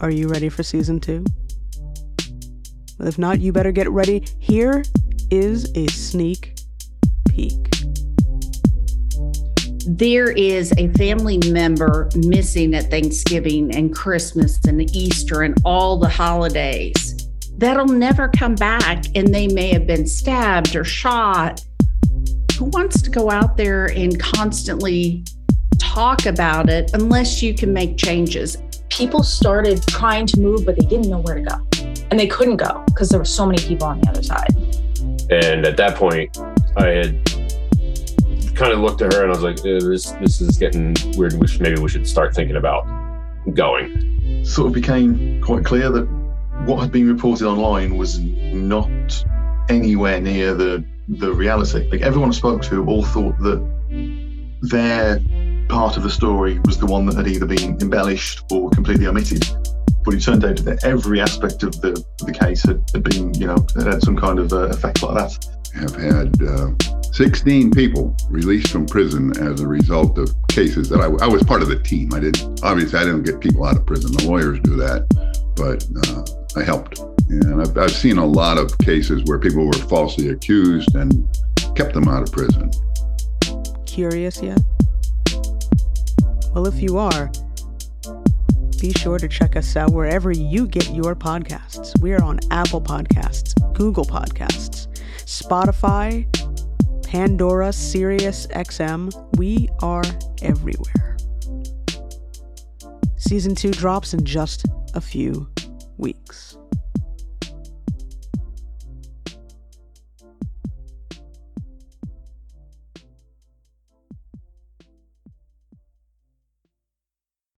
Are you ready for season two? Well, if not, you better get ready. Here is a sneak peek. There is a family member missing at Thanksgiving and Christmas and Easter and all the holidays. That'll never come back, and they may have been stabbed or shot. Who wants to go out there and constantly talk about it unless you can make changes? People started trying to move, but they didn't know where to go. And they couldn't go because there were so many people on the other side. And at that point, I had kind of looked at her and I was like, eh, "This this is getting weird. We should, maybe we should start thinking about going." Sort of became quite clear that what had been reported online was not anywhere near the the reality. Like everyone I spoke to all thought that their part of the story was the one that had either been embellished or completely omitted. But it turned out that every aspect of the the case had, had been, you know, had some kind of uh, effect like that. I have had uh, 16 people released from prison as a result of cases that I, I, was part of the team. I didn't, obviously, I didn't get people out of prison. The lawyers do that, but uh, I helped. And I've, I've seen a lot of cases where people were falsely accused and kept them out of prison. Curious yet? Well, if you are, be sure to check us out wherever you get your podcasts. We are on Apple Podcasts, Google Podcasts, Spotify, Pandora, Sirius XM. We are everywhere. Season 2 drops in just a few weeks.